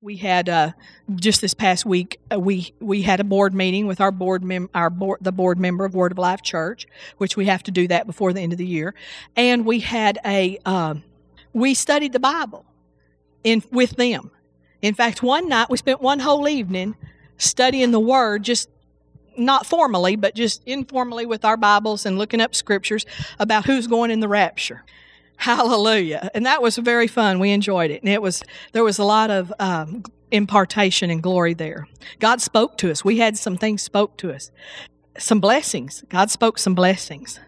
we had uh, just this past week uh, we we had a board meeting with our board mem- our board the board member of Word of Life Church, which we have to do that before the end of the year, and we had a um, we studied the Bible in with them. In fact, one night we spent one whole evening studying the Word, just not formally, but just informally with our Bibles and looking up scriptures about who's going in the rapture. Hallelujah. And that was very fun. We enjoyed it. And it was, there was a lot of um, impartation and glory there. God spoke to us. We had some things spoke to us, some blessings. God spoke some blessings.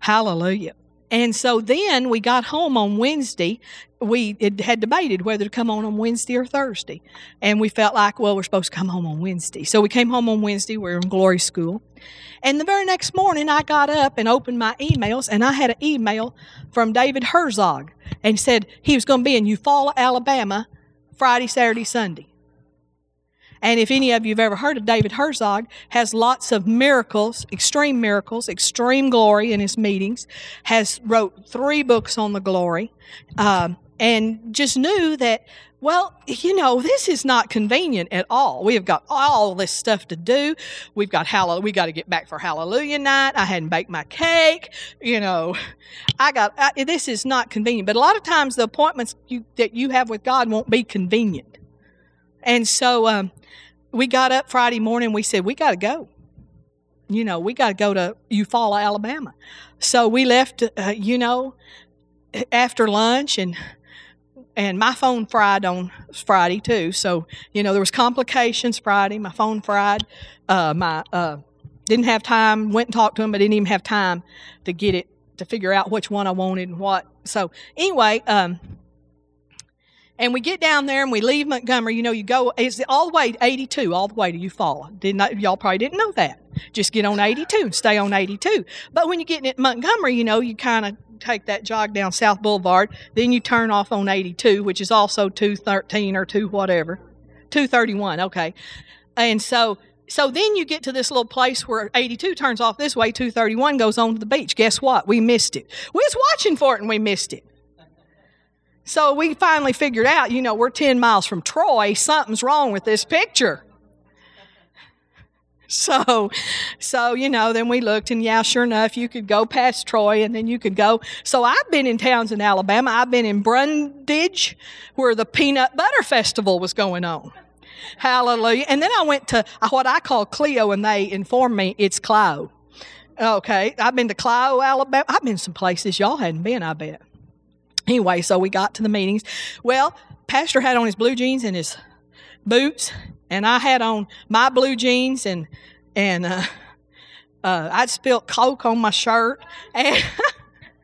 Hallelujah. And so then we got home on Wednesday. We had debated whether to come on on Wednesday or Thursday. And we felt like, well, we're supposed to come home on Wednesday. So we came home on Wednesday. We were in Glory School. And the very next morning, I got up and opened my emails, and I had an email from David Herzog and said he was going to be in Eufaula, Alabama, Friday, Saturday, Sunday. And if any of you have ever heard of David Herzog, has lots of miracles, extreme miracles, extreme glory in his meetings. Has wrote three books on the glory, um, and just knew that well, you know, this is not convenient at all. We have got all this stuff to do. We've got hallelujah. We got to get back for Hallelujah night. I hadn't baked my cake. You know, I got I, this is not convenient. But a lot of times the appointments you, that you have with God won't be convenient. And so um, we got up Friday morning. We said we got to go. You know, we got to go to Eufaula, Alabama. So we left. Uh, you know, after lunch and and my phone fried on Friday too. So you know there was complications Friday. My phone fried. Uh, my uh, didn't have time. Went and talked to him, but didn't even have time to get it to figure out which one I wanted and what. So anyway, um, and we get down there and we leave Montgomery. You know, you go it's all the way to 82, all the way to Eufaula. Did not y'all probably didn't know that. Just get on 82 and stay on 82. But when you're getting at Montgomery, you know, you kind of take that jog down South Boulevard, then you turn off on 82, which is also 213 or 2 whatever. 231, okay. And so so then you get to this little place where 82 turns off this way, 231 goes on to the beach. Guess what? We missed it. We was watching for it and we missed it. So we finally figured out, you know, we're 10 miles from Troy. Something's wrong with this picture. So, so, you know, then we looked and yeah, sure enough, you could go past Troy and then you could go. So I've been in towns in Alabama. I've been in Brundidge where the peanut butter festival was going on. Hallelujah. And then I went to what I call Clio and they informed me it's Clio. Okay. I've been to Clio, Alabama. I've been some places y'all hadn't been, I bet. Anyway, so we got to the meetings. Well, Pastor had on his blue jeans and his boots, and I had on my blue jeans and and uh, uh, I'd spilt Coke on my shirt, and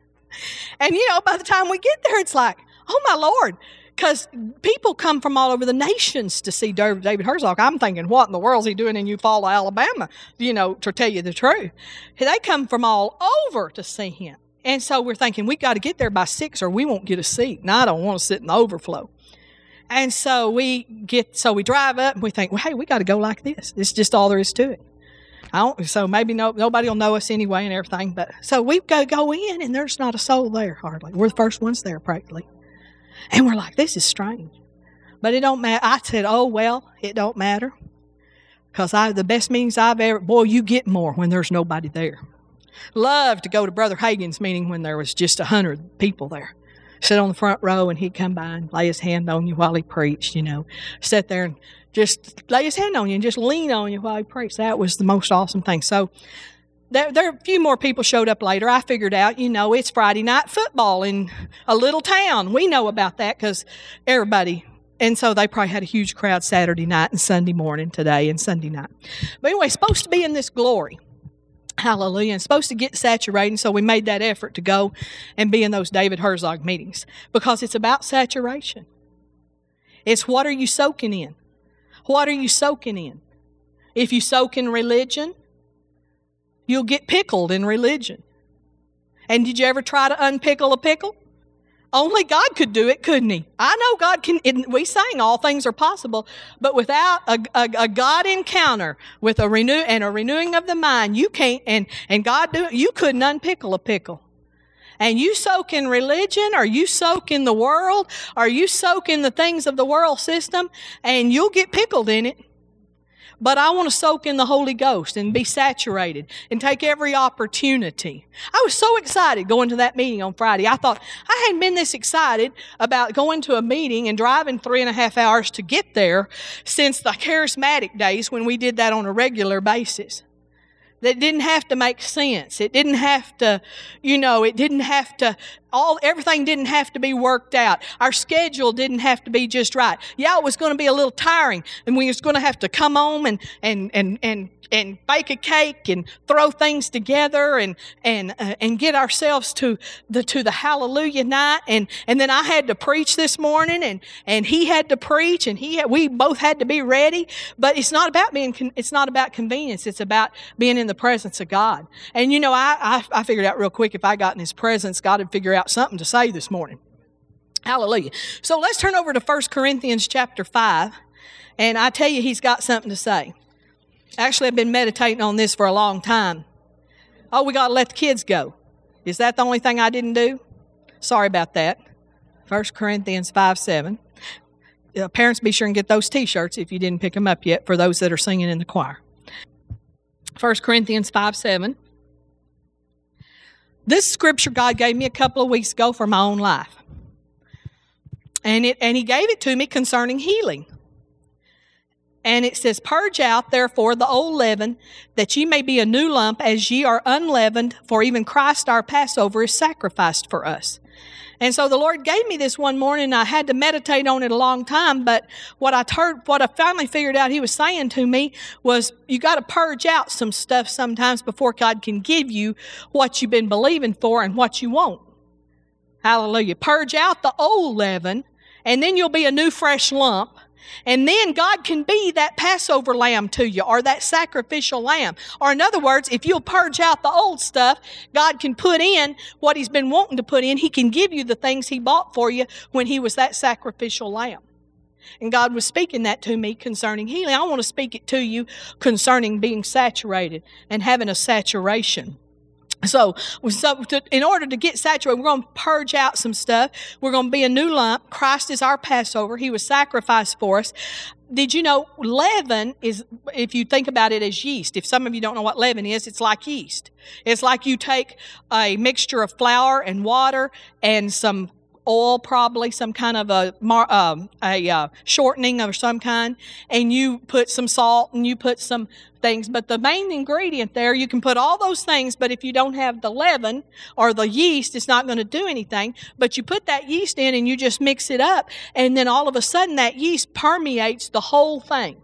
and you know by the time we get there, it's like, oh my Lord, because people come from all over the nations to see David Herzog. I'm thinking, what in the world is he doing in Eufaula, Alabama? You know, to tell you the truth, they come from all over to see him. And so we're thinking, we got to get there by six or we won't get a seat. And I don't want to sit in the overflow. And so we get, so we drive up and we think, well, hey, we got to go like this. It's just all there is to it. I don't, so maybe no, nobody will know us anyway and everything. But so we go go in and there's not a soul there hardly. We're the first ones there practically, and we're like, this is strange. But it don't matter. I said, oh well, it don't matter, because I the best meetings I've ever. Boy, you get more when there's nobody there. Love to go to Brother Hagin's meeting when there was just a hundred people there sit on the front row and he'd come by and lay his hand on you while he preached, you know. Sit there and just lay his hand on you and just lean on you while he preached. That was the most awesome thing. So there, there a few more people showed up later. I figured out, you know, it's Friday night football in a little town. We know about that because everybody and so they probably had a huge crowd Saturday night and Sunday morning today and Sunday night. But anyway, supposed to be in this glory. Hallelujah. And supposed to get saturated. so we made that effort to go and be in those David Herzog meetings because it's about saturation. It's what are you soaking in? What are you soaking in? If you soak in religion, you'll get pickled in religion. And did you ever try to unpickle a pickle? Only God could do it, couldn't He? I know God can. We sang all things are possible, but without a, a, a God encounter with a renew and a renewing of the mind, you can't. And and God do you couldn't unpickle a pickle. and you soak in religion or you soak in the world or you soak in the things of the world system and you'll get pickled in it. But I want to soak in the Holy Ghost and be saturated and take every opportunity. I was so excited going to that meeting on Friday. I thought I hadn't been this excited about going to a meeting and driving three and a half hours to get there since the charismatic days when we did that on a regular basis that didn't have to make sense. It didn't have to, you know, it didn't have to, all, everything didn't have to be worked out. Our schedule didn't have to be just right. Yeah, it was going to be a little tiring and we was going to have to come home and, and, and, and and bake a cake and throw things together and and uh, and get ourselves to the to the hallelujah night and and then I had to preach this morning and and he had to preach and he had, we both had to be ready but it's not about being it's not about convenience it's about being in the presence of God and you know I I, I figured out real quick if I got in his presence God would figure out something to say this morning hallelujah so let's turn over to 1 Corinthians chapter 5 and I tell you he's got something to say Actually, I've been meditating on this for a long time. Oh, we got to let the kids go. Is that the only thing I didn't do? Sorry about that. 1 Corinthians 5 7. Uh, parents, be sure and get those t shirts if you didn't pick them up yet for those that are singing in the choir. 1 Corinthians 5 7. This scripture God gave me a couple of weeks ago for my own life. And, it, and He gave it to me concerning healing. And it says, Purge out therefore the old leaven, that ye may be a new lump, as ye are unleavened, for even Christ our Passover is sacrificed for us. And so the Lord gave me this one morning. I had to meditate on it a long time, but what I heard, what I finally figured out He was saying to me was, you got to purge out some stuff sometimes before God can give you what you've been believing for and what you want. Hallelujah. Purge out the old leaven, and then you'll be a new fresh lump and then God can be that Passover lamb to you or that sacrificial lamb. Or in other words, if you'll purge out the old stuff, God can put in what He's been wanting to put in. He can give you the things He bought for you when He was that sacrificial lamb. And God was speaking that to me concerning healing. I want to speak it to you concerning being saturated and having a saturation. So, so to, in order to get saturated, we're going to purge out some stuff. We're going to be a new lump. Christ is our Passover. He was sacrificed for us. Did you know leaven is, if you think about it as yeast, if some of you don't know what leaven is, it's like yeast. It's like you take a mixture of flour and water and some oil, probably some kind of a, um, a uh, shortening of some kind, and you put some salt and you put some things. But the main ingredient there, you can put all those things, but if you don't have the leaven or the yeast, it's not going to do anything. But you put that yeast in and you just mix it up, and then all of a sudden that yeast permeates the whole thing.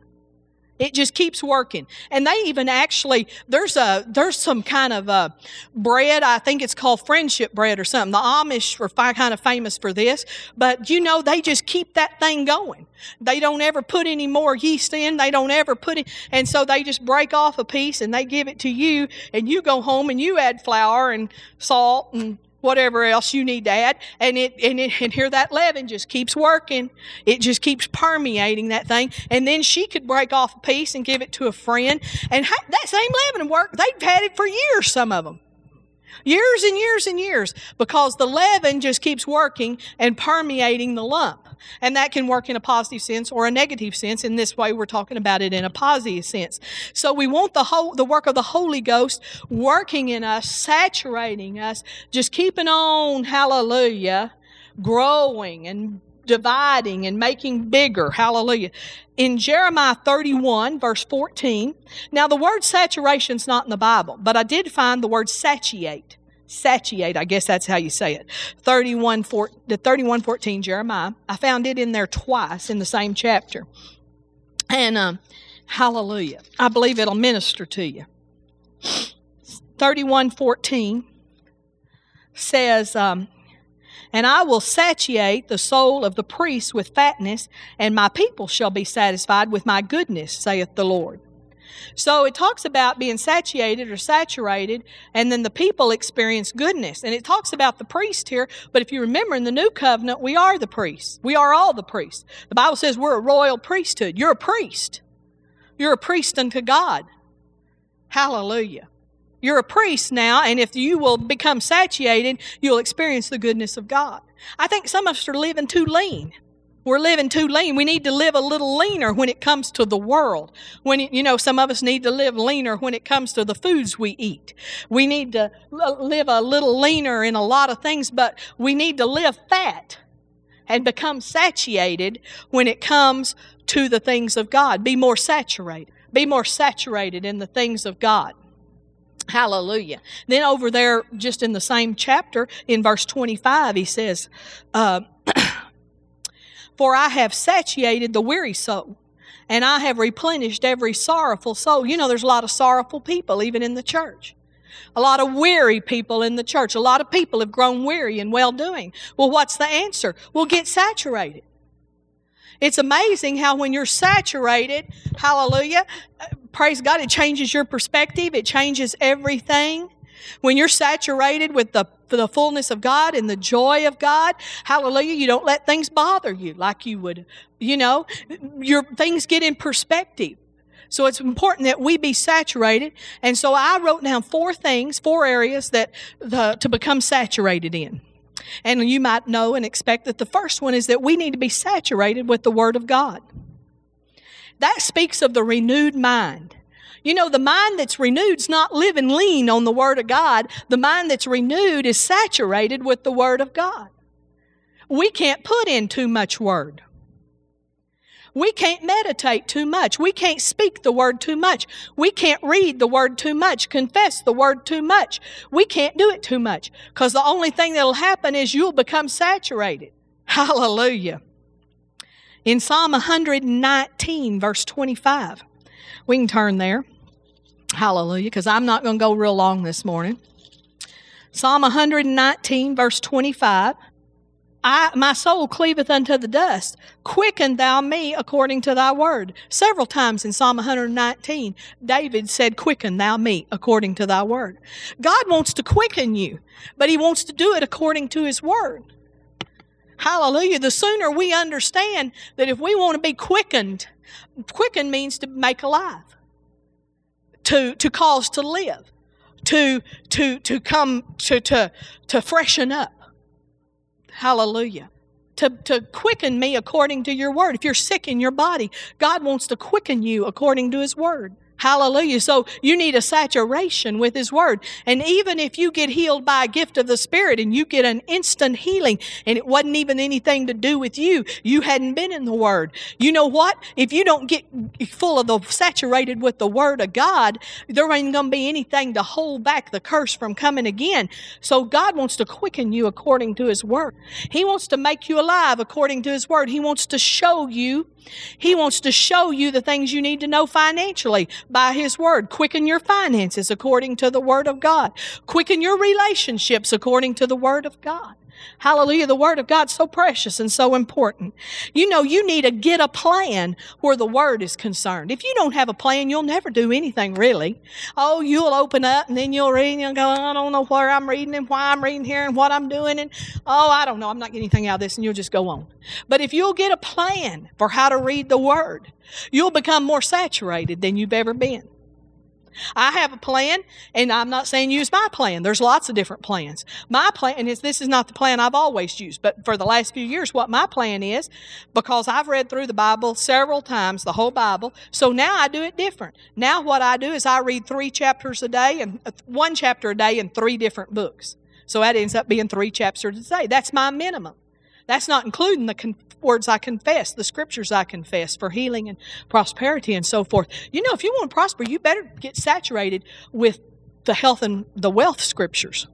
It just keeps working. And they even actually, there's a, there's some kind of a bread, I think it's called friendship bread or something. The Amish are kind of famous for this, but you know, they just keep that thing going. They don't ever put any more yeast in. They don't ever put it, and so they just break off a piece and they give it to you, and you go home and you add flour and salt and whatever else you need to add, and it and it and here that leaven just keeps working. It just keeps permeating that thing, and then she could break off a piece and give it to a friend, and that same leaven work. They've had it for years. Some of them. Years and years and years because the leaven just keeps working and permeating the lump. And that can work in a positive sense or a negative sense. In this way, we're talking about it in a positive sense. So we want the whole, the work of the Holy Ghost working in us, saturating us, just keeping on, hallelujah, growing and dividing and making bigger. Hallelujah. In Jeremiah 31, verse 14, now the word saturation is not in the Bible, but I did find the word satiate. Satiate, I guess that's how you say it. 31, 4, the 31, 14 Jeremiah. I found it in there twice in the same chapter. And um, hallelujah. I believe it'll minister to you. 31, 14 says, um, and I will satiate the soul of the priests with fatness, and my people shall be satisfied with my goodness, saith the Lord. So it talks about being satiated or saturated, and then the people experience goodness. And it talks about the priest here, but if you remember in the new covenant, we are the priests. We are all the priests. The Bible says we're a royal priesthood. You're a priest. You're a priest unto God. Hallelujah. You're a priest now, and if you will become satiated, you'll experience the goodness of God. I think some of us are living too lean. We're living too lean. We need to live a little leaner when it comes to the world. When, you know, some of us need to live leaner when it comes to the foods we eat. We need to live a little leaner in a lot of things, but we need to live fat and become satiated when it comes to the things of God. Be more saturated. Be more saturated in the things of God. Hallelujah. Then over there, just in the same chapter, in verse 25, he says, uh, For I have satiated the weary soul, and I have replenished every sorrowful soul. You know, there's a lot of sorrowful people even in the church. A lot of weary people in the church. A lot of people have grown weary in well doing. Well, what's the answer? Well, get saturated. It's amazing how when you're saturated, hallelujah, praise God, it changes your perspective, it changes everything. When you're saturated with the, the fullness of God and the joy of God, hallelujah, you don't let things bother you like you would, you know, your things get in perspective. So it's important that we be saturated. And so I wrote down four things, four areas that the, to become saturated in. And you might know and expect that the first one is that we need to be saturated with the Word of God. That speaks of the renewed mind. You know, the mind that's renewed is not living lean on the Word of God. The mind that's renewed is saturated with the Word of God. We can't put in too much Word. We can't meditate too much. We can't speak the Word too much. We can't read the Word too much, confess the Word too much. We can't do it too much because the only thing that'll happen is you'll become saturated. Hallelujah. In Psalm 119, verse 25, we can turn there. Hallelujah, because I'm not going to go real long this morning. Psalm 119, verse 25. I, my soul cleaveth unto the dust. Quicken thou me according to thy word. Several times in Psalm 119, David said, Quicken thou me according to thy word. God wants to quicken you, but he wants to do it according to his word. Hallelujah. The sooner we understand that if we want to be quickened, quicken means to make alive to, to cause to live, to, to, to come, to, to, to freshen up. Hallelujah. To, to quicken me according to your word. If you're sick in your body, God wants to quicken you according to his word. Hallelujah. So you need a saturation with His Word. And even if you get healed by a gift of the Spirit and you get an instant healing and it wasn't even anything to do with you, you hadn't been in the Word. You know what? If you don't get full of the saturated with the Word of God, there ain't going to be anything to hold back the curse from coming again. So God wants to quicken you according to His Word. He wants to make you alive according to His Word. He wants to show you he wants to show you the things you need to know financially by His Word. Quicken your finances according to the Word of God. Quicken your relationships according to the Word of God. Hallelujah. The Word of God's so precious and so important. You know, you need to get a plan where the Word is concerned. If you don't have a plan, you'll never do anything really. Oh, you'll open up and then you'll read and you'll go, I don't know where I'm reading and why I'm reading here and what I'm doing. And oh, I don't know. I'm not getting anything out of this. And you'll just go on. But if you'll get a plan for how to read the Word, you'll become more saturated than you've ever been. I have a plan, and I'm not saying use my plan. There's lots of different plans. My plan is this is not the plan I've always used, but for the last few years, what my plan is, because I've read through the Bible several times, the whole Bible, so now I do it different. Now what I do is I read three chapters a day and uh, one chapter a day in three different books. So that ends up being three chapters a day. That's my minimum. That's not including the words I confess, the scriptures I confess for healing and prosperity and so forth. You know, if you want to prosper, you better get saturated with the health and the wealth scriptures.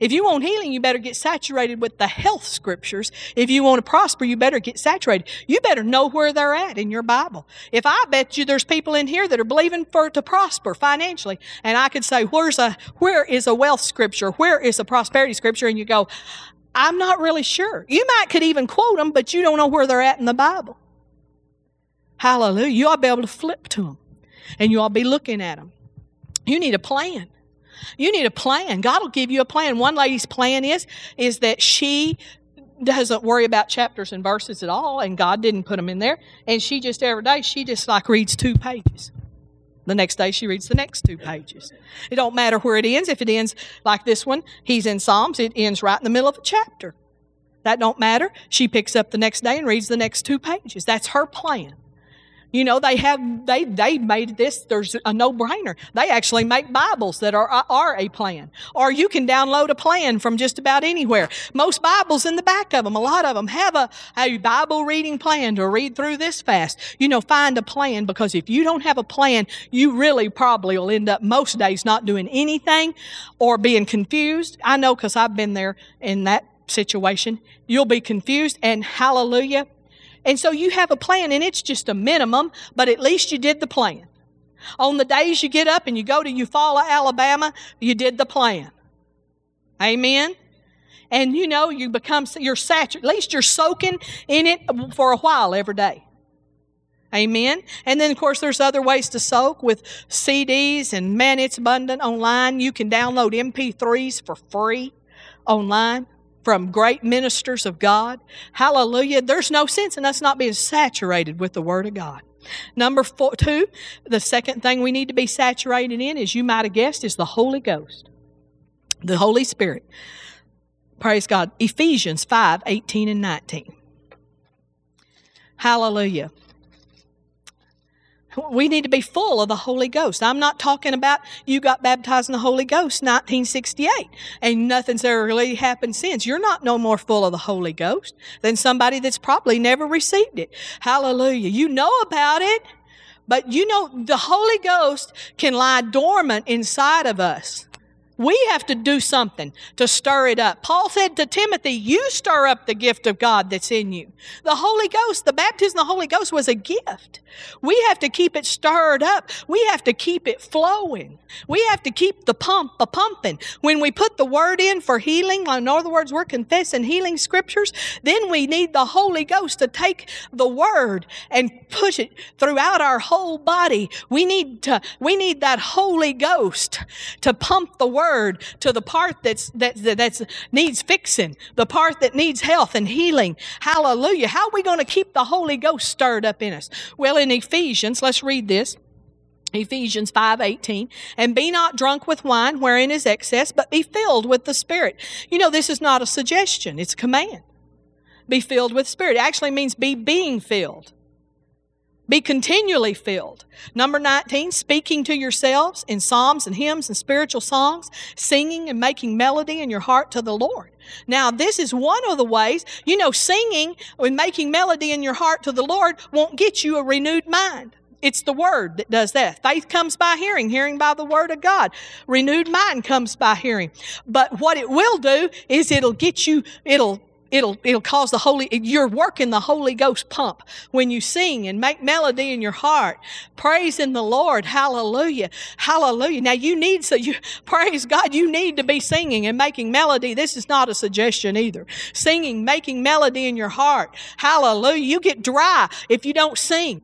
If you want healing, you better get saturated with the health scriptures. If you want to prosper, you better get saturated. You better know where they're at in your Bible. If I bet you there's people in here that are believing for to prosper financially, and I could say, "Where's a where is a wealth scripture? Where is a prosperity scripture?" and you go, I'm not really sure. You might could even quote them, but you don't know where they're at in the Bible. Hallelujah. You ought to be able to flip to them and you ought to be looking at them. You need a plan. You need a plan. God will give you a plan. One lady's plan is, is that she doesn't worry about chapters and verses at all, and God didn't put them in there. And she just every day, she just like reads two pages. The next day she reads the next two pages. It don't matter where it ends. If it ends like this one, he's in Psalms, it ends right in the middle of a chapter. That don't matter. She picks up the next day and reads the next two pages. That's her plan. You know, they have they they made this. There's a no brainer. They actually make Bibles that are are a plan, or you can download a plan from just about anywhere. Most Bibles in the back of them, a lot of them have a a Bible reading plan to read through this fast. You know, find a plan because if you don't have a plan, you really probably will end up most days not doing anything or being confused. I know because I've been there in that situation. You'll be confused, and hallelujah and so you have a plan and it's just a minimum, but at least you did the plan. On the days you get up and you go to Eufaula, Alabama, you did the plan. Amen. And you know, you become, you're saturated, at least you're soaking in it for a while every day. Amen. And then, of course, there's other ways to soak with CDs, and man, it's abundant online. You can download MP3s for free online from great ministers of God. Hallelujah. There's no sense in us not being saturated with the Word of God. Number four, two, the second thing we need to be saturated in, as you might have guessed, is the Holy Ghost, the Holy Spirit. Praise God. Ephesians 5 18 and 19. Hallelujah. We need to be full of the Holy Ghost. I'm not talking about you got baptized in the Holy Ghost 1968 and nothing's ever really happened since. You're not no more full of the Holy Ghost than somebody that's probably never received it. Hallelujah. You know about it, but you know the Holy Ghost can lie dormant inside of us. We have to do something to stir it up. Paul said to Timothy, You stir up the gift of God that's in you. The Holy Ghost, the baptism of the Holy Ghost was a gift. We have to keep it stirred up. We have to keep it flowing. We have to keep the pump a pumping. When we put the word in for healing, in other words, we're confessing healing scriptures, then we need the Holy Ghost to take the word and push it throughout our whole body. We need to, we need that Holy Ghost to pump the word word to the part that's, that, that's needs fixing, the part that needs health and healing. Hallelujah. How are we going to keep the Holy Ghost stirred up in us? Well, in Ephesians, let's read this. Ephesians 5:18 and be not drunk with wine wherein is excess but be filled with the spirit. You know this is not a suggestion, it's a command. Be filled with spirit. It actually means be being filled. Be continually filled. Number 19, speaking to yourselves in psalms and hymns and spiritual songs, singing and making melody in your heart to the Lord. Now, this is one of the ways, you know, singing and making melody in your heart to the Lord won't get you a renewed mind. It's the word that does that. Faith comes by hearing, hearing by the word of God. Renewed mind comes by hearing. But what it will do is it'll get you, it'll it'll it'll cause the holy you're working the holy ghost pump. When you sing and make melody in your heart praising the lord hallelujah hallelujah. Now you need so you praise god you need to be singing and making melody. This is not a suggestion either. Singing making melody in your heart hallelujah. You get dry if you don't sing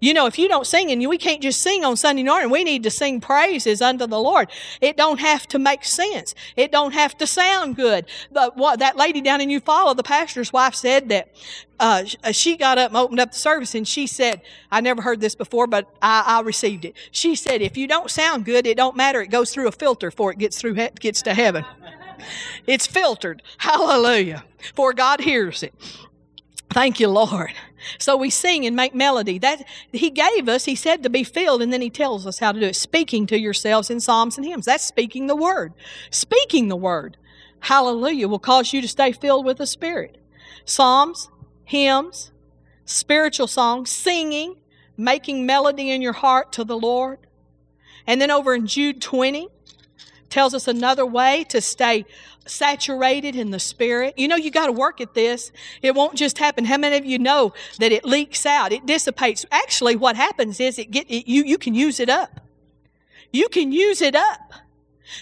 you know, if you don't sing, and we can't just sing on Sunday morning, we need to sing praises unto the Lord. It don't have to make sense. It don't have to sound good. The, what, that lady down in Eufaula, the pastor's wife, said that uh, uh, she got up and opened up the service, and she said, "I never heard this before, but I, I received it." She said, "If you don't sound good, it don't matter. It goes through a filter before it gets through gets to heaven." It's filtered. Hallelujah. For God hears it. Thank you, Lord. So we sing and make melody. That He gave us, He said to be filled, and then He tells us how to do it. Speaking to yourselves in psalms and hymns. That's speaking the word. Speaking the word. Hallelujah will cause you to stay filled with the Spirit. Psalms, hymns, spiritual songs, singing, making melody in your heart to the Lord. And then over in Jude 20, tells us another way to stay saturated in the spirit. You know, you got to work at this. It won't just happen. How many of you know that it leaks out? It dissipates. Actually, what happens is it get it, you you can use it up. You can use it up.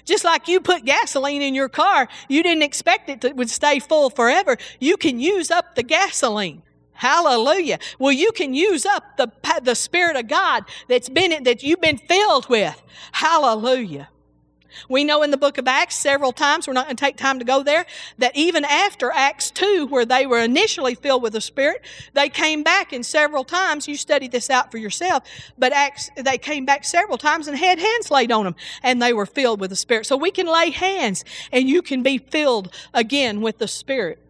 Just like you put gasoline in your car, you didn't expect it to would stay full forever. You can use up the gasoline. Hallelujah. Well, you can use up the, the Spirit of God that's been, that you've been filled with. Hallelujah. We know in the book of Acts several times, we're not going to take time to go there, that even after Acts 2, where they were initially filled with the Spirit, they came back and several times, you study this out for yourself, but Acts, they came back several times and had hands laid on them and they were filled with the Spirit. So we can lay hands and you can be filled again with the Spirit.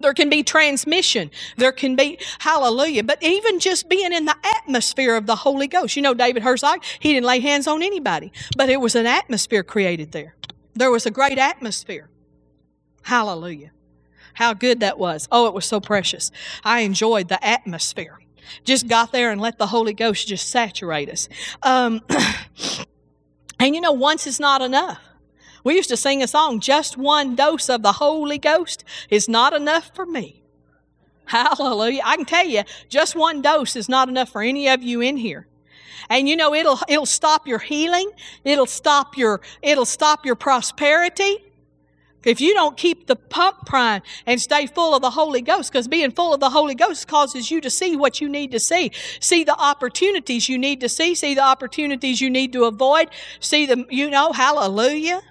There can be transmission. There can be, hallelujah. But even just being in the atmosphere of the Holy Ghost. You know, David Herzog, he didn't lay hands on anybody, but it was an atmosphere created there. There was a great atmosphere. Hallelujah. How good that was. Oh, it was so precious. I enjoyed the atmosphere. Just got there and let the Holy Ghost just saturate us. Um, and you know, once is not enough. We used to sing a song, just one dose of the Holy Ghost is not enough for me. Hallelujah. I can tell you, just one dose is not enough for any of you in here. And you know, it'll, it'll stop your healing. It'll stop your, it'll stop your prosperity. If you don't keep the pump prime and stay full of the Holy Ghost, because being full of the Holy Ghost causes you to see what you need to see. See the opportunities you need to see. See the opportunities you need to avoid. See them, you know, hallelujah.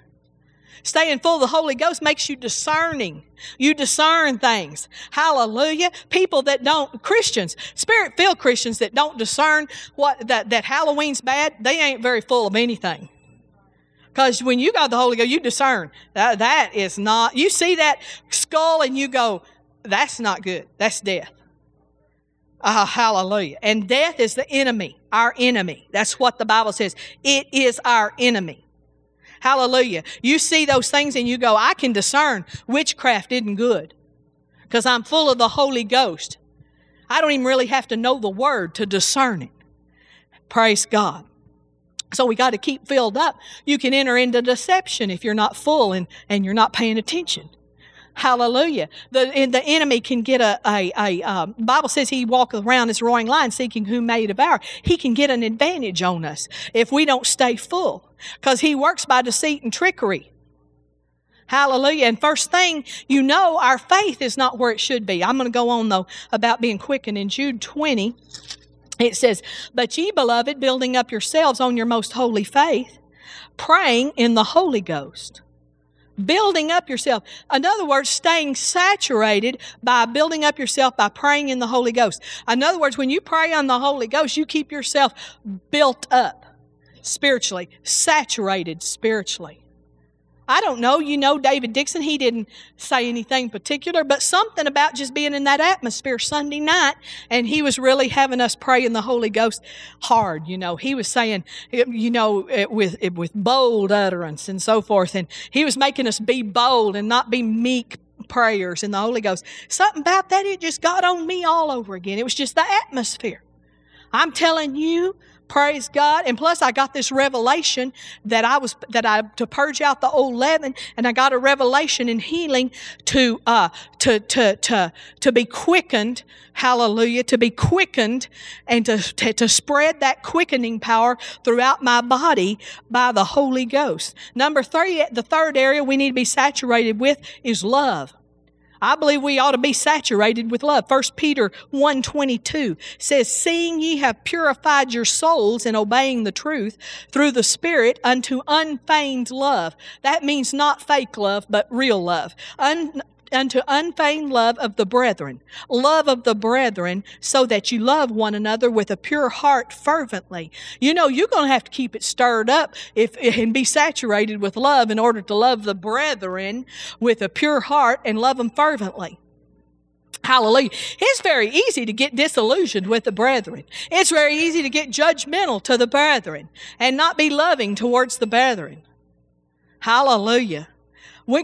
Staying full of the Holy Ghost makes you discerning. You discern things. Hallelujah. People that don't, Christians, spirit filled Christians that don't discern what, that, that Halloween's bad, they ain't very full of anything. Because when you got the Holy Ghost, you discern. That, that is not, you see that skull and you go, that's not good. That's death. Ah, uh, hallelujah. And death is the enemy, our enemy. That's what the Bible says. It is our enemy. Hallelujah. You see those things and you go, I can discern witchcraft isn't good because I'm full of the Holy Ghost. I don't even really have to know the word to discern it. Praise God. So we got to keep filled up. You can enter into deception if you're not full and, and you're not paying attention. Hallelujah. The, the enemy can get a, a, a um, Bible says he walketh around as roaring lion seeking whom may devour. He can get an advantage on us if we don't stay full because he works by deceit and trickery. Hallelujah. And first thing you know, our faith is not where it should be. I'm going to go on though about being quickened in Jude 20. It says, But ye, beloved, building up yourselves on your most holy faith, praying in the Holy Ghost building up yourself. In other words, staying saturated by building up yourself by praying in the Holy Ghost. In other words, when you pray on the Holy Ghost, you keep yourself built up spiritually, saturated spiritually. I don't know. You know, David Dixon, he didn't say anything particular, but something about just being in that atmosphere Sunday night, and he was really having us pray in the Holy Ghost hard. You know, he was saying, eh, you know, eh, with eh, with bold utterance and so forth, and he was making us be bold and not be meek prayers in the Holy Ghost. Something about that, it just got on me all over again. It was just the atmosphere. I'm telling you, Praise God. And plus I got this revelation that I was, that I, to purge out the old leaven and I got a revelation in healing to, uh, to, to, to, to be quickened. Hallelujah. To be quickened and to, to, to spread that quickening power throughout my body by the Holy Ghost. Number three, the third area we need to be saturated with is love. I believe we ought to be saturated with love. 1 Peter 1.22 says, Seeing ye have purified your souls in obeying the truth through the Spirit unto unfeigned love. That means not fake love, but real love. Un- unto unfeigned love of the brethren, love of the brethren, so that you love one another with a pure heart fervently. You know, you're going to have to keep it stirred up if, and be saturated with love in order to love the brethren with a pure heart and love them fervently. Hallelujah. It's very easy to get disillusioned with the brethren. It's very easy to get judgmental to the brethren and not be loving towards the brethren. Hallelujah.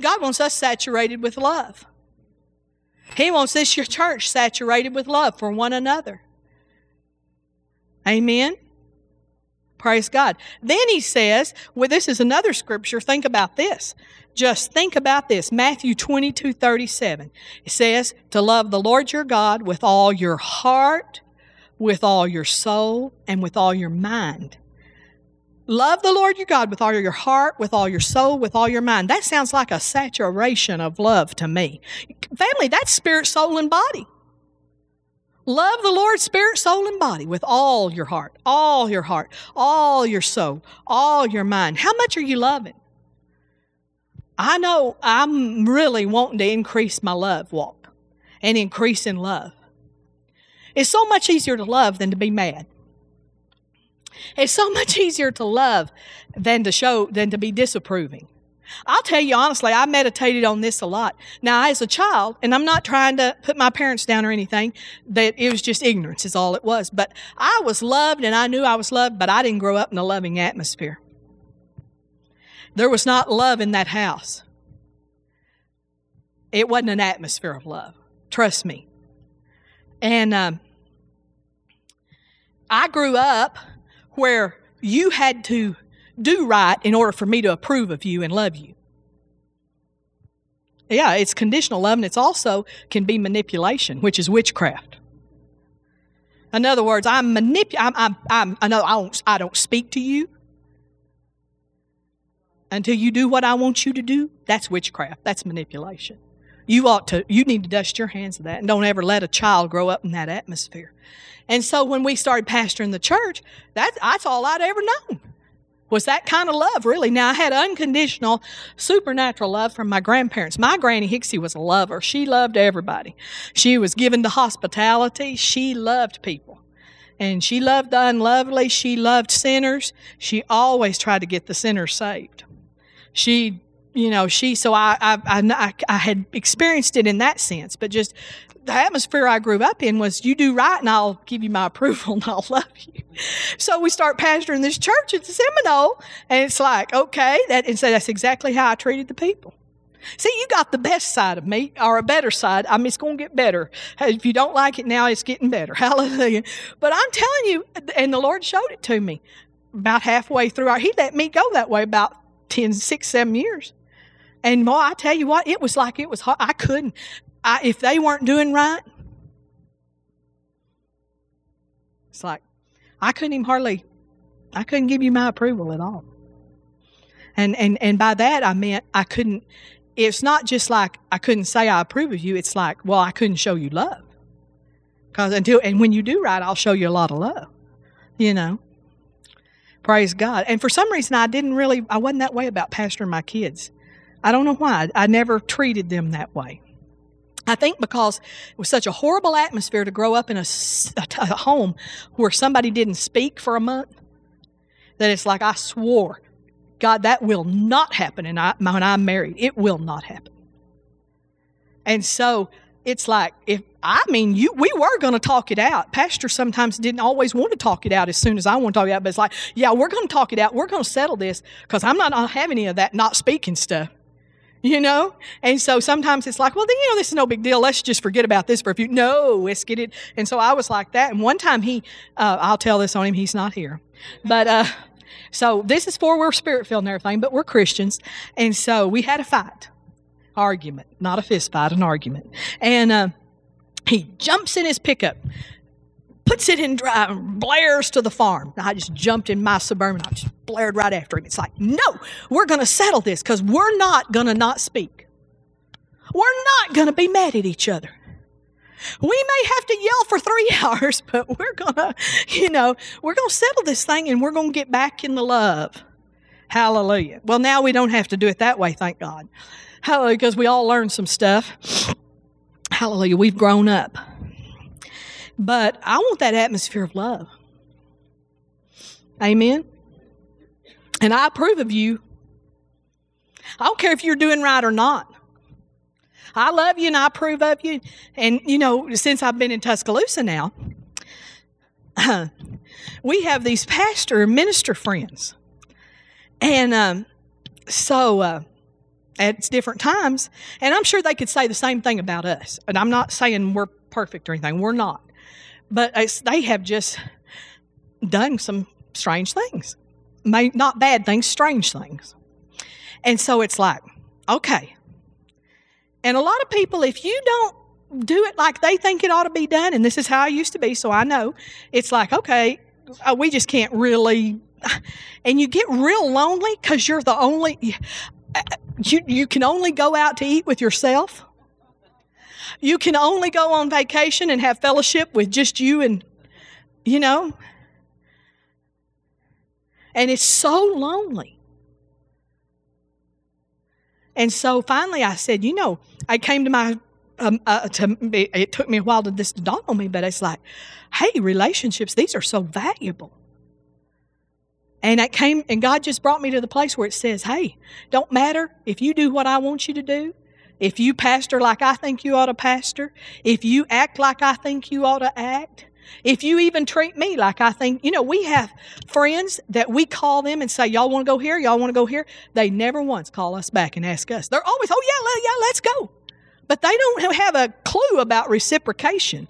God wants us saturated with love. He wants this your church saturated with love for one another. Amen. Praise God. Then he says, well, this is another scripture. Think about this. Just think about this. Matthew 22, 37. It says, to love the Lord your God with all your heart, with all your soul, and with all your mind. Love the Lord your God with all your heart, with all your soul, with all your mind. That sounds like a saturation of love to me. Family, that's spirit, soul, and body. Love the Lord, spirit, soul, and body with all your heart, all your heart, all your soul, all your mind. How much are you loving? I know I'm really wanting to increase my love walk and increase in love. It's so much easier to love than to be mad. It's so much easier to love than to show than to be disapproving. I'll tell you honestly, I meditated on this a lot. Now, as a child, and I'm not trying to put my parents down or anything, that it was just ignorance is all it was. But I was loved and I knew I was loved, but I didn't grow up in a loving atmosphere. There was not love in that house. It wasn't an atmosphere of love. Trust me. And um, I grew up where you had to do right in order for me to approve of you and love you. Yeah, it's conditional love, and it's also can be manipulation, which is witchcraft. In other words, I'm manip- I'm, I'm, I'm, I know I don't, I don't speak to you until you do what I want you to do. That's witchcraft. That's manipulation. You ought to, you need to dust your hands of that and don't ever let a child grow up in that atmosphere. And so when we started pastoring the church, that, that's all I'd ever known was that kind of love, really. Now, I had unconditional, supernatural love from my grandparents. My Granny Hixie was a lover. She loved everybody. She was given to hospitality. She loved people. And she loved the unlovely. She loved sinners. She always tried to get the sinners saved. She, you know, she, so I, I, I, I had experienced it in that sense, but just the atmosphere I grew up in was you do right and I'll give you my approval and I'll love you. So we start pastoring this church at the Seminole and it's like, okay, that, and so that's exactly how I treated the people. See, you got the best side of me, or a better side. I mean, it's going to get better. If you don't like it now, it's getting better. Hallelujah. But I'm telling you, and the Lord showed it to me about halfway through our, He let me go that way about 10, 6, 7 years. And boy, I tell you what, it was like it was hard. I couldn't. I, if they weren't doing right, it's like I couldn't even hardly, I couldn't give you my approval at all. And and and by that I meant I couldn't. It's not just like I couldn't say I approve of you. It's like, well, I couldn't show you love. Because until and when you do right, I'll show you a lot of love. You know. Praise God. And for some reason, I didn't really, I wasn't that way about pastoring my kids. I don't know why. I never treated them that way. I think because it was such a horrible atmosphere to grow up in a, a, home where somebody didn't speak for a month that it's like I swore, God, that will not happen. And I, when I'm married, it will not happen. And so it's like if I mean you, we were going to talk it out. Pastor sometimes didn't always want to talk it out as soon as I want to talk it out, but it's like, yeah, we're going to talk it out. We're going to settle this because I'm not to have any of that not speaking stuff you know? And so sometimes it's like, well, then, you know, this is no big deal. Let's just forget about this for a few. No, let's get it. And so I was like that. And one time he, uh, I'll tell this on him, he's not here. But, uh, so this is for we're spirit filled and everything, but we're Christians. And so we had a fight, argument, not a fist fight, an argument. And, uh, he jumps in his pickup, puts it in uh, drive, and blares to the farm. I just jumped in my suburban. I just blared right after him. It's like, no, we're going to settle this because we're not going to not speak. We're not going to be mad at each other. We may have to yell for three hours, but we're going to, you know, we're going to settle this thing and we're going to get back in the love. Hallelujah. Well, now we don't have to do it that way, thank God. Hallelujah, because we all learned some stuff. Hallelujah, we've grown up. But I want that atmosphere of love. Amen. And I approve of you. I don't care if you're doing right or not. I love you and I approve of you. And, you know, since I've been in Tuscaloosa now, we have these pastor minister friends. And um, so uh, at different times, and I'm sure they could say the same thing about us. And I'm not saying we're perfect or anything, we're not. But they have just done some strange things. May, not bad things, strange things. And so it's like, okay. And a lot of people, if you don't do it like they think it ought to be done, and this is how I used to be, so I know, it's like, okay, uh, we just can't really. And you get real lonely because you're the only. Uh, you, you can only go out to eat with yourself. You can only go on vacation and have fellowship with just you and, you know. And it's so lonely. And so finally I said, you know, I came to my, um, uh, to, it took me a while to this to dawn on me, but it's like, hey, relationships, these are so valuable. And it came, and God just brought me to the place where it says, hey, don't matter if you do what I want you to do, if you pastor like I think you ought to pastor, if you act like I think you ought to act, if you even treat me like I think, you know, we have friends that we call them and say, Y'all want to go here? Y'all want to go here? They never once call us back and ask us. They're always, Oh, yeah, yeah, let's go. But they don't have a clue about reciprocation.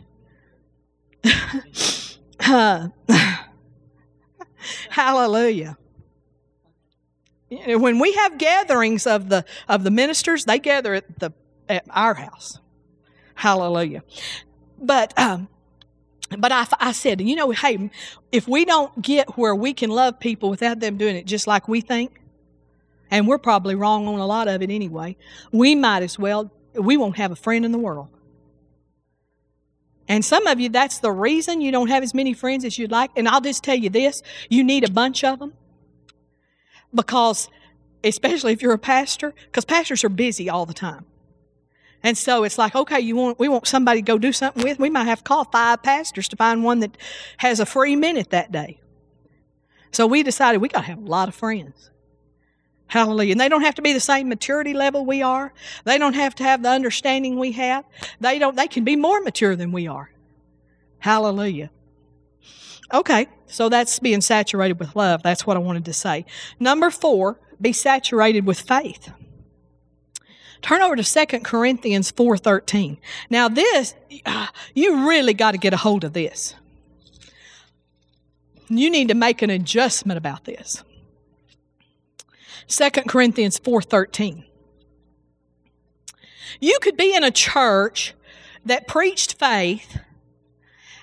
uh, hallelujah. When we have gatherings of the of the ministers, they gather at the at our house. Hallelujah. But um, but I, I said, you know, hey, if we don't get where we can love people without them doing it just like we think, and we're probably wrong on a lot of it anyway, we might as well, we won't have a friend in the world. And some of you, that's the reason you don't have as many friends as you'd like. And I'll just tell you this you need a bunch of them because, especially if you're a pastor, because pastors are busy all the time. And so it's like, okay, you want we want somebody to go do something with. We might have to call five pastors to find one that has a free minute that day. So we decided we got to have a lot of friends. Hallelujah. And they don't have to be the same maturity level we are. They don't have to have the understanding we have. They don't they can be more mature than we are. Hallelujah. Okay, so that's being saturated with love. That's what I wanted to say. Number 4, be saturated with faith. Turn over to 2 Corinthians 4:13. Now this you really got to get a hold of this. You need to make an adjustment about this. 2 Corinthians 4:13. You could be in a church that preached faith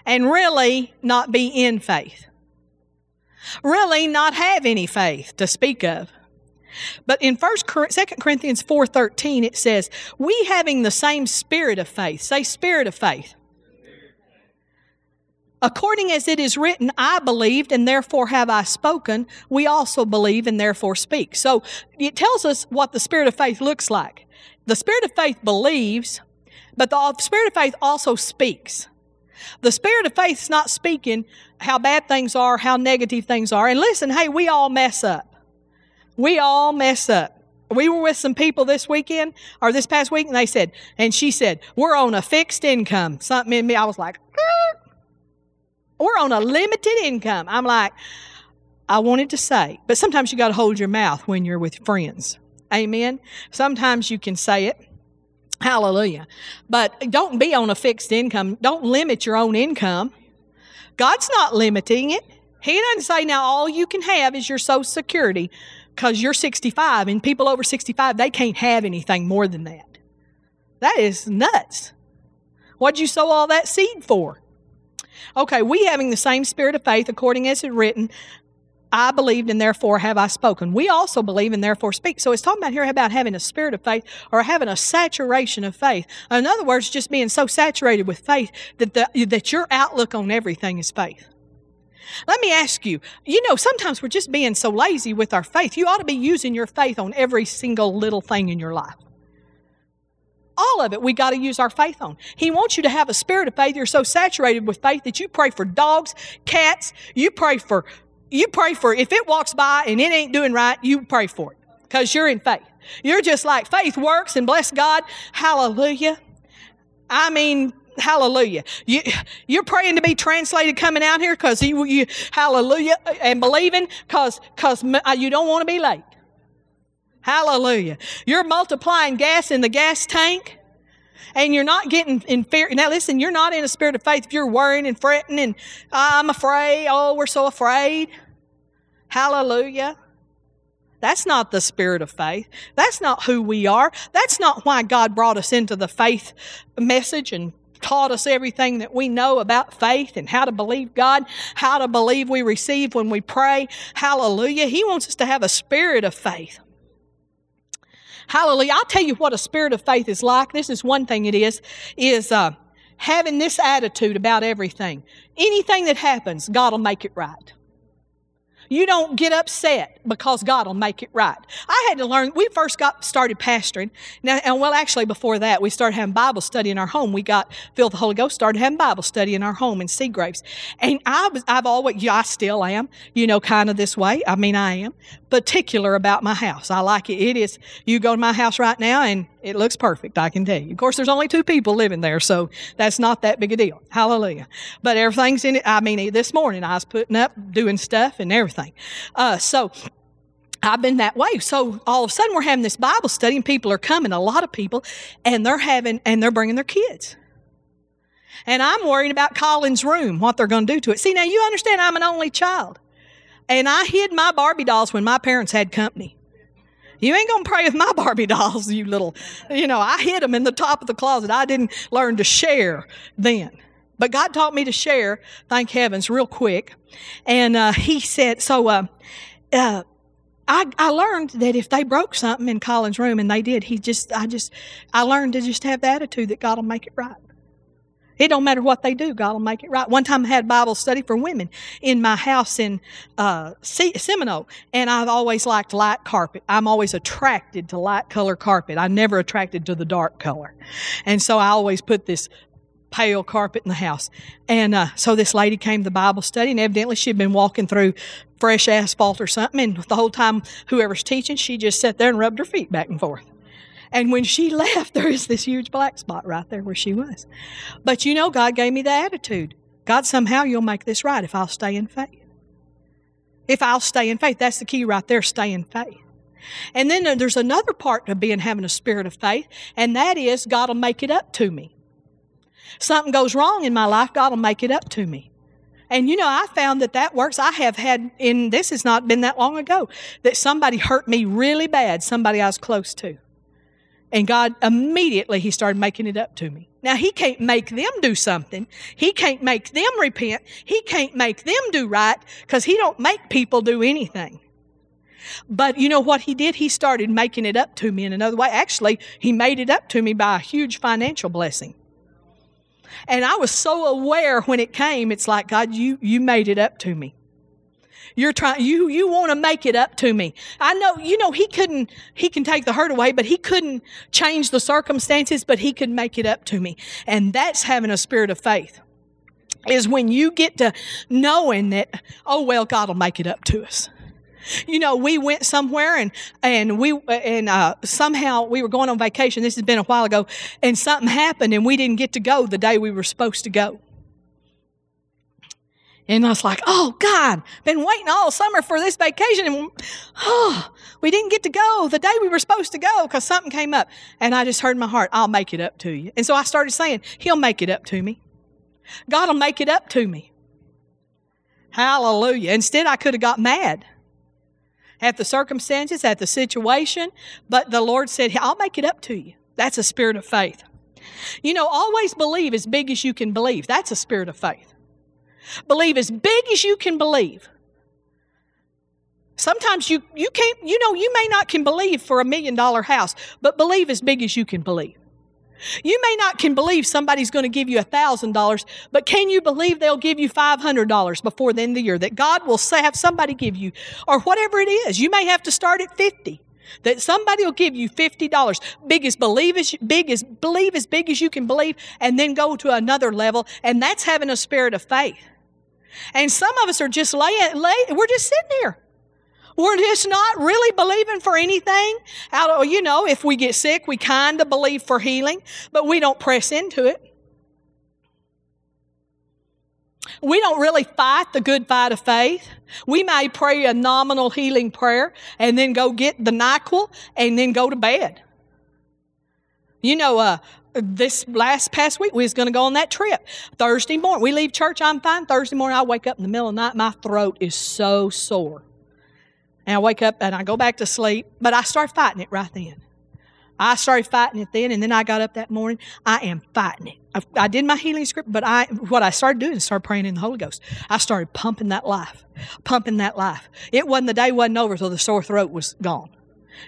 and really not be in faith. Really not have any faith to speak of. But in 1 2 Corinthians 4:13 it says, "We having the same spirit of faith." Say spirit of faith. According as it is written, I believed and therefore have I spoken. We also believe and therefore speak. So it tells us what the spirit of faith looks like. The spirit of faith believes, but the uh, spirit of faith also speaks. The spirit of faith is not speaking how bad things are, how negative things are. And listen, hey, we all mess up. We all mess up. We were with some people this weekend or this past week, and they said, and she said, We're on a fixed income. Something in me, I was like, ah. We're on a limited income. I'm like, I wanted to say, but sometimes you got to hold your mouth when you're with friends. Amen. Sometimes you can say it. Hallelujah. But don't be on a fixed income. Don't limit your own income. God's not limiting it. He doesn't say now all you can have is your social security because you're 65 and people over 65, they can't have anything more than that. That is nuts. What'd you sow all that seed for? Okay, we having the same spirit of faith according as it written, I believed and therefore have I spoken. We also believe and therefore speak. So it's talking about here about having a spirit of faith or having a saturation of faith. In other words, just being so saturated with faith that, the, that your outlook on everything is faith. Let me ask you, you know, sometimes we're just being so lazy with our faith. You ought to be using your faith on every single little thing in your life. All of it, we got to use our faith on. He wants you to have a spirit of faith. You're so saturated with faith that you pray for dogs, cats, you pray for, you pray for, it. if it walks by and it ain't doing right, you pray for it because you're in faith. You're just like faith works and bless God. Hallelujah. I mean, hallelujah. You, you're praying to be translated coming out here because you, you, hallelujah, and believing because because uh, you don't want to be late. Hallelujah. You're multiplying gas in the gas tank and you're not getting in fear. Now listen, you're not in a spirit of faith if you're worrying and fretting and I'm afraid. Oh, we're so afraid. Hallelujah. That's not the spirit of faith. That's not who we are. That's not why God brought us into the faith message and taught us everything that we know about faith and how to believe God, how to believe we receive when we pray. Hallelujah. He wants us to have a spirit of faith. Hallelujah. I'll tell you what a spirit of faith is like. This is one thing it is, is uh, having this attitude about everything. Anything that happens, God will make it right. You don't get upset because God will make it right. I had to learn, we first got started pastoring. Now, and well, actually, before that, we started having Bible study in our home. We got filled with the Holy Ghost, started having Bible study in our home in Seagraves. And I was, I've always, yeah, I still am, you know, kind of this way. I mean, I am particular about my house. I like it. It is, you go to my house right now and it looks perfect, I can tell you. Of course, there's only two people living there, so that's not that big a deal. Hallelujah. But everything's in it. I mean, this morning I was putting up, doing stuff and everything. Uh, so, I've been that way. So all of a sudden we're having this Bible study and people are coming, a lot of people, and they're having, and they're bringing their kids. And I'm worried about Colin's room, what they're going to do to it. See, now you understand I'm an only child. And I hid my Barbie dolls when my parents had company. You ain't gonna pray with my Barbie dolls, you little, you know, I hid them in the top of the closet. I didn't learn to share then. But God taught me to share, thank heavens, real quick. And uh, He said, so uh, uh, I, I learned that if they broke something in Colin's room, and they did, he just, I just, I learned to just have the attitude that God will make it right. It don't matter what they do, God will make it right. One time I had Bible study for women in my house in uh, Seminole, and I've always liked light carpet. I'm always attracted to light color carpet. I'm never attracted to the dark color. And so I always put this pale carpet in the house. And uh, so this lady came to Bible study, and evidently she'd been walking through fresh asphalt or something, and the whole time whoever's teaching, she just sat there and rubbed her feet back and forth. And when she left, there is this huge black spot right there where she was. But you know, God gave me the attitude. God, somehow you'll make this right if I'll stay in faith. If I'll stay in faith, that's the key right there, stay in faith. And then uh, there's another part of being having a spirit of faith, and that is God will make it up to me. Something goes wrong in my life, God will make it up to me. And you know, I found that that works. I have had, in this has not been that long ago, that somebody hurt me really bad, somebody I was close to. And God immediately, He started making it up to me. Now, He can't make them do something. He can't make them repent. He can't make them do right because He don't make people do anything. But you know what He did? He started making it up to me in another way. Actually, He made it up to me by a huge financial blessing. And I was so aware when it came, it's like, God, you, you made it up to me. You're trying, you, you want to make it up to me. I know, you know, he couldn't, he can take the hurt away, but he couldn't change the circumstances, but he could make it up to me. And that's having a spirit of faith. Is when you get to knowing that, oh well, God will make it up to us. You know, we went somewhere and and we and uh, somehow we were going on vacation. This has been a while ago, and something happened, and we didn't get to go the day we were supposed to go. And I was like, oh God, been waiting all summer for this vacation and oh, we didn't get to go the day we were supposed to go because something came up. And I just heard in my heart, I'll make it up to you. And so I started saying, He'll make it up to me. God will make it up to me. Hallelujah. Instead, I could have got mad at the circumstances, at the situation, but the Lord said, I'll make it up to you. That's a spirit of faith. You know, always believe as big as you can believe. That's a spirit of faith. Believe as big as you can believe. Sometimes you, you can't, you know, you may not can believe for a million dollar house, but believe as big as you can believe. You may not can believe somebody's going to give you a thousand dollars, but can you believe they'll give you five hundred dollars before the end of the year? That God will have somebody give you, or whatever it is. You may have to start at fifty. That somebody will give you fifty dollars. Big as believe as big as believe as big as you can believe, and then go to another level, and that's having a spirit of faith. And some of us are just laying, lay, we're just sitting here. We're just not really believing for anything. Out of, you know, if we get sick, we kind of believe for healing, but we don't press into it. We don't really fight the good fight of faith. We may pray a nominal healing prayer and then go get the NyQuil and then go to bed. You know, uh, this last past week, we was going to go on that trip. Thursday morning, we leave church, I'm fine. Thursday morning, I wake up in the middle of the night, my throat is so sore. And I wake up and I go back to sleep, but I start fighting it right then. I started fighting it then, and then I got up that morning. I am fighting it. I, I, did my healing script, but I what I started doing is start praying in the Holy Ghost. I started pumping that life, pumping that life. It wasn't the day wasn't over till the sore throat was gone.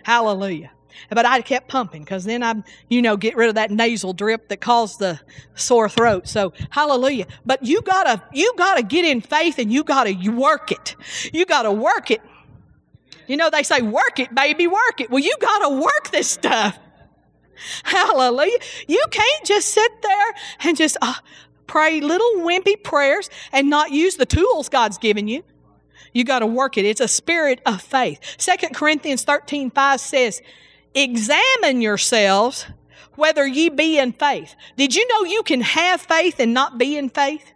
Hallelujah. But I kept pumping because then I'm, you know, get rid of that nasal drip that caused the sore throat. So hallelujah. But you gotta, you gotta get in faith and you gotta work it. You gotta work it. You know, they say, work it, baby, work it. Well, you gotta work this stuff. Hallelujah. You can't just sit there and just uh, pray little wimpy prayers and not use the tools God's given you. You got to work it. It's a spirit of faith. Second Corinthians 13, 5 says, examine yourselves whether ye be in faith. Did you know you can have faith and not be in faith?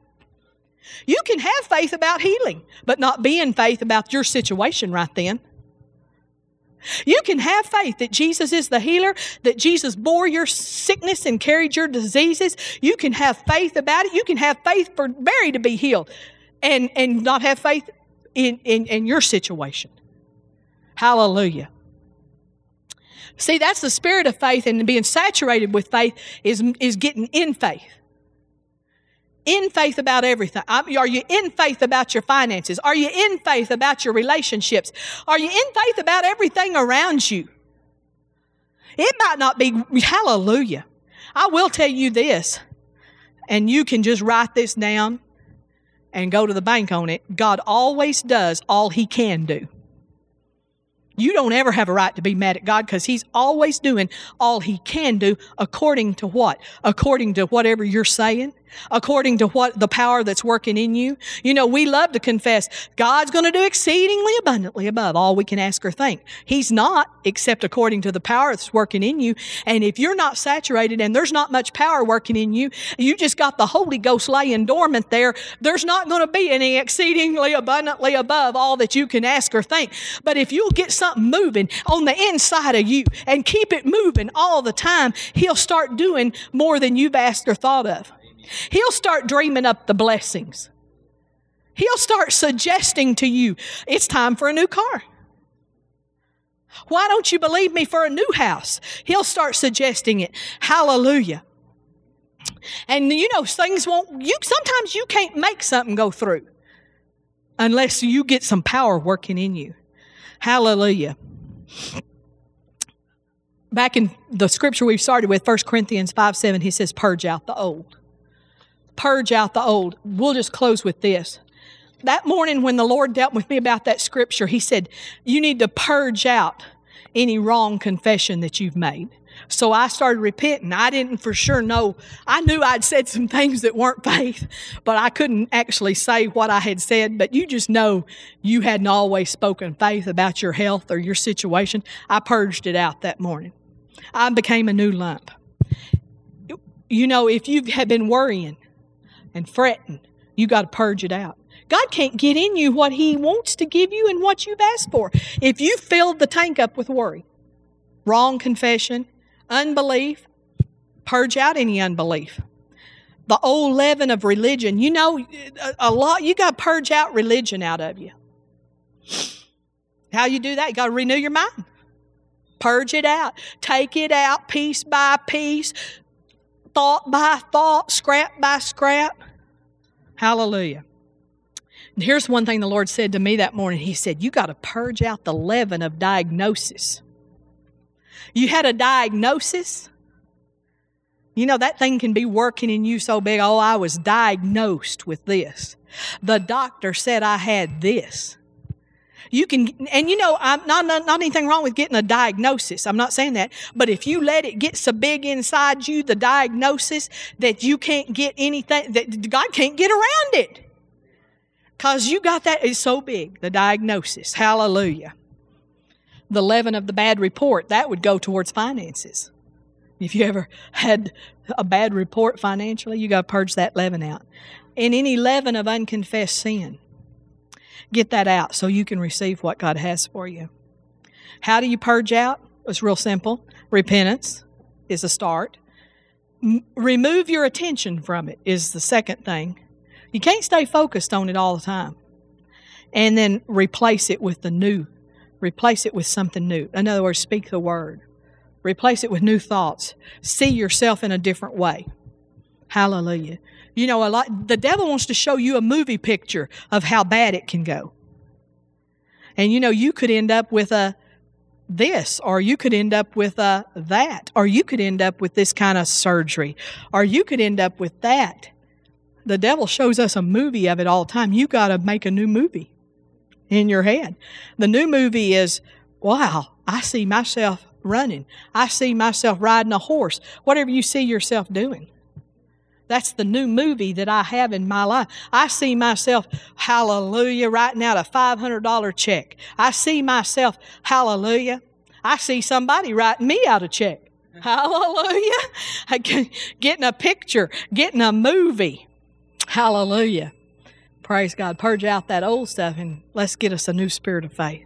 You can have faith about healing, but not be in faith about your situation right then. You can have faith that Jesus is the healer, that Jesus bore your sickness and carried your diseases. You can have faith about it. You can have faith for Mary to be healed and, and not have faith in, in, in your situation. Hallelujah. See, that's the spirit of faith, and being saturated with faith is, is getting in faith. In faith about everything. Are you in faith about your finances? Are you in faith about your relationships? Are you in faith about everything around you? It might not be, hallelujah. I will tell you this, and you can just write this down and go to the bank on it, God always does all He can do. You don't ever have a right to be mad at God because He's always doing all He can do according to what? According to whatever you're saying, according to what the power that's working in you. You know, we love to confess God's going to do exceedingly abundantly above all we can ask or think. He's not, except according to the power that's working in you. And if you're not saturated and there's not much power working in you, you just got the Holy Ghost laying dormant there. There's not going to be any exceedingly abundantly above all that you can ask or think. But if you'll get something moving on the inside of you and keep it moving all the time, He'll start doing more than you've asked or thought of. He'll start dreaming up the blessings. He'll start suggesting to you, it's time for a new car. Why don't you believe me for a new house? He'll start suggesting it. Hallelujah. And you know, things won't, you, sometimes you can't make something go through unless you get some power working in you. Hallelujah. Back in the scripture we started with, 1 Corinthians 5 7, he says, Purge out the old purge out the old. We'll just close with this. That morning, when the Lord dealt with me about that scripture, He said, You need to purge out any wrong confession that you've made. So I started repenting. I didn't for sure know. I knew I'd said some things that weren't faith, but I couldn't actually say what I had said. But you just know you hadn't always spoken faith about your health or your situation. I purged it out that morning. I became a new lump. You know, if you have been worrying, and fretting. You got to purge it out. God can't get in you what He wants to give you and what you've asked for. If you filled the tank up with worry, wrong confession, unbelief, purge out any unbelief. The old leaven of religion, you know, a lot, you got to purge out religion out of you. How you do that? You got to renew your mind. Purge it out. Take it out piece by piece thought by thought, scrap by scrap. Hallelujah. And here's one thing the Lord said to me that morning. He said, You got to purge out the leaven of diagnosis. You had a diagnosis. You know, that thing can be working in you so big. Oh, I was diagnosed with this. The doctor said I had this. You can, and you know, I'm not, not, not anything wrong with getting a diagnosis. I'm not saying that. But if you let it get so big inside you, the diagnosis, that you can't get anything, that God can't get around it. Cause you got that, it's so big, the diagnosis. Hallelujah. The leaven of the bad report, that would go towards finances. If you ever had a bad report financially, you got to purge that leaven out. And any leaven of unconfessed sin. Get that out so you can receive what God has for you. How do you purge out? It's real simple. Repentance is a start. M- remove your attention from it is the second thing. You can't stay focused on it all the time. And then replace it with the new. Replace it with something new. In other words, speak the word. Replace it with new thoughts. See yourself in a different way. Hallelujah. You know, a lot, the devil wants to show you a movie picture of how bad it can go. And you know, you could end up with a, this, or you could end up with a that, or you could end up with this kind of surgery, or you could end up with that. The devil shows us a movie of it all the time. You got to make a new movie in your head. The new movie is, wow, I see myself running. I see myself riding a horse. Whatever you see yourself doing. That's the new movie that I have in my life. I see myself, hallelujah, writing out a $500 check. I see myself, hallelujah. I see somebody writing me out a check. Hallelujah. Getting a picture, getting a movie. Hallelujah. Praise God. Purge out that old stuff and let's get us a new spirit of faith.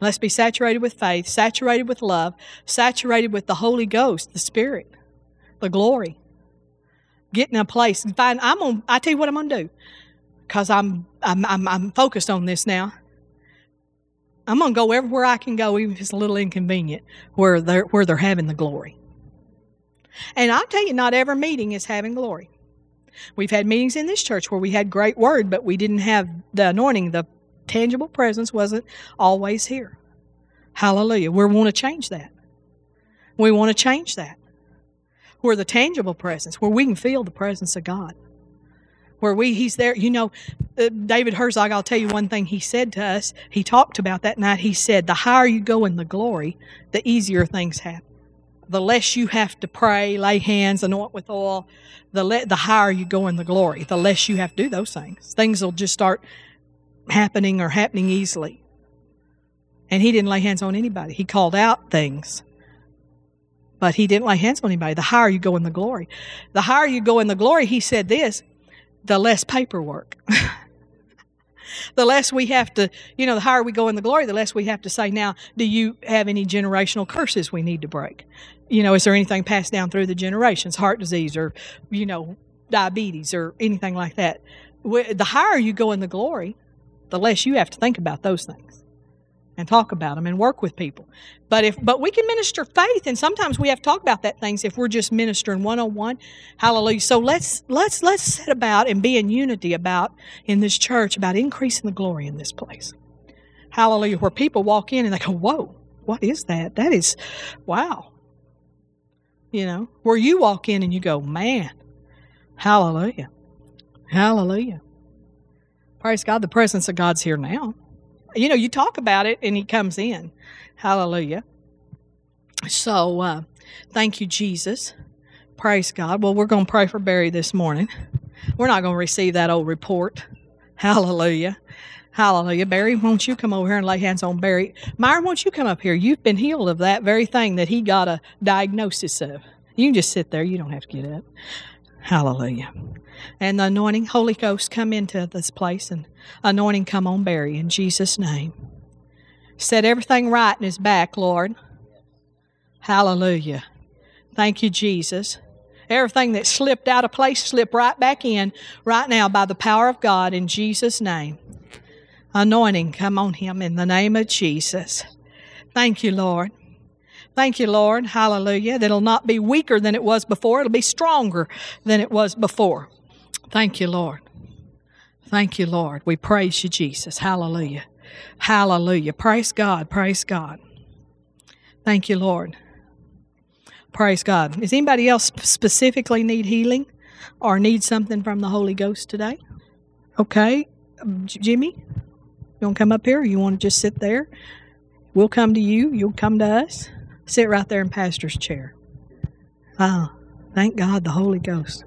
Let's be saturated with faith, saturated with love, saturated with the Holy Ghost, the Spirit, the glory get in a place and find I'm on I tell you what I'm gonna do. Cause I'm I'm I'm, I'm focused on this now. I'm gonna go everywhere I can go, even if it's a little inconvenient, where they're where they're having the glory. And I'll tell you, not every meeting is having glory. We've had meetings in this church where we had great word, but we didn't have the anointing. The tangible presence wasn't always here. Hallelujah. We want to change that. We want to change that where the tangible presence, where we can feel the presence of God. Where we, he's there, you know, uh, David Herzog, I'll tell you one thing he said to us. He talked about that night. He said, The higher you go in the glory, the easier things happen. The less you have to pray, lay hands, anoint with oil, the, le- the higher you go in the glory, the less you have to do those things. Things will just start happening or happening easily. And he didn't lay hands on anybody. He called out things but he didn't lay hands on anybody. The higher you go in the glory, the higher you go in the glory, he said this, the less paperwork. the less we have to, you know, the higher we go in the glory, the less we have to say, now, do you have any generational curses we need to break? You know, is there anything passed down through the generations, heart disease or, you know, diabetes or anything like that? The higher you go in the glory, the less you have to think about those things and talk about them and work with people. But if but we can minister faith and sometimes we have to talk about that things if we're just ministering one on one. Hallelujah. So let's let's let's set about and be in unity about in this church about increasing the glory in this place. Hallelujah. Where people walk in and they go, Whoa, what is that? That is wow. You know, where you walk in and you go, Man, hallelujah. Hallelujah. Praise God, the presence of God's here now you know, you talk about it and he comes in. Hallelujah. So, uh, thank you, Jesus. Praise God. Well, we're going to pray for Barry this morning. We're not going to receive that old report. Hallelujah. Hallelujah. Barry, won't you come over here and lay hands on Barry? Myron, won't you come up here? You've been healed of that very thing that he got a diagnosis of. You can just sit there. You don't have to get up. Hallelujah. And the anointing, Holy Ghost, come into this place and anointing come on Barry in Jesus' name. Set everything right in his back, Lord. Hallelujah. Thank you, Jesus. Everything that slipped out of place, slip right back in right now by the power of God in Jesus' name. Anointing come on him in the name of Jesus. Thank you, Lord. Thank you, Lord. Hallelujah. That'll not be weaker than it was before. It'll be stronger than it was before. Thank you, Lord. Thank you, Lord. We praise you, Jesus. Hallelujah. Hallelujah. Praise God. Praise God. Thank you, Lord. Praise God. Does anybody else specifically need healing or need something from the Holy Ghost today? Okay. Um, Jimmy, you want to come up here? you want to just sit there? We'll come to you. You'll come to us. Sit right there in Pastor's chair. Oh, thank God, the Holy Ghost.